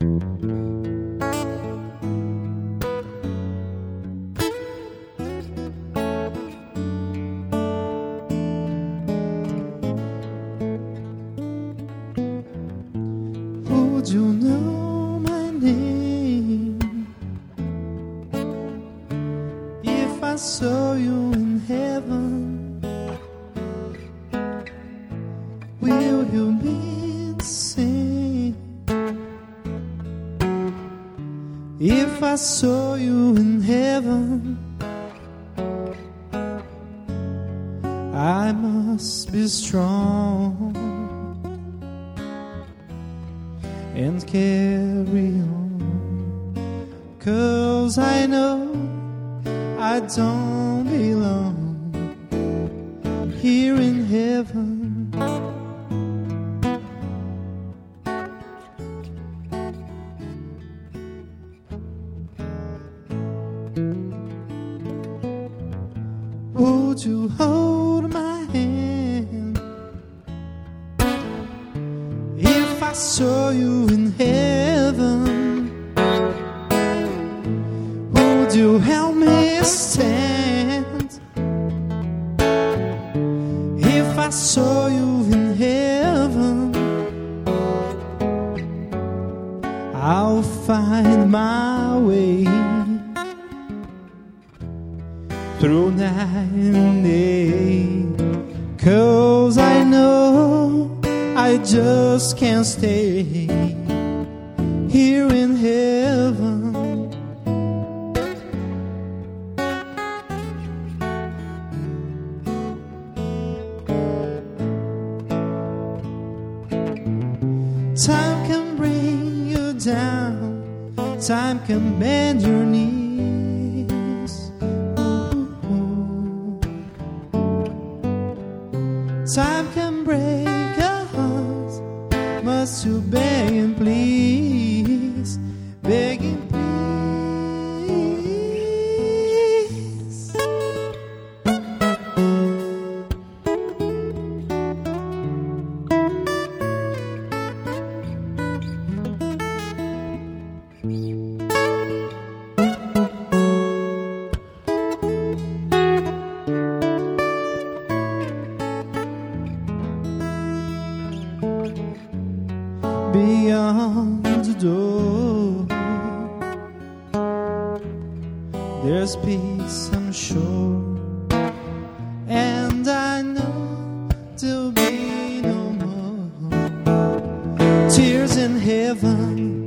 Would you know my name if I saw you in heaven? Will you be the same if I saw you in heaven? I must be strong and carry on. Cause I know I don't belong here in heaven. Would you hold my hand if I saw you in heaven? Would you help me stand if I saw you in heaven? I'll find my way through night and day. Cause I know I just can't stay here in heaven. Time can bring you down, time can bend your knees. Time can break a heart, must you beg and please, beyond the door. There's peace, I'm sure, and I know there'll be no more tears in heaven.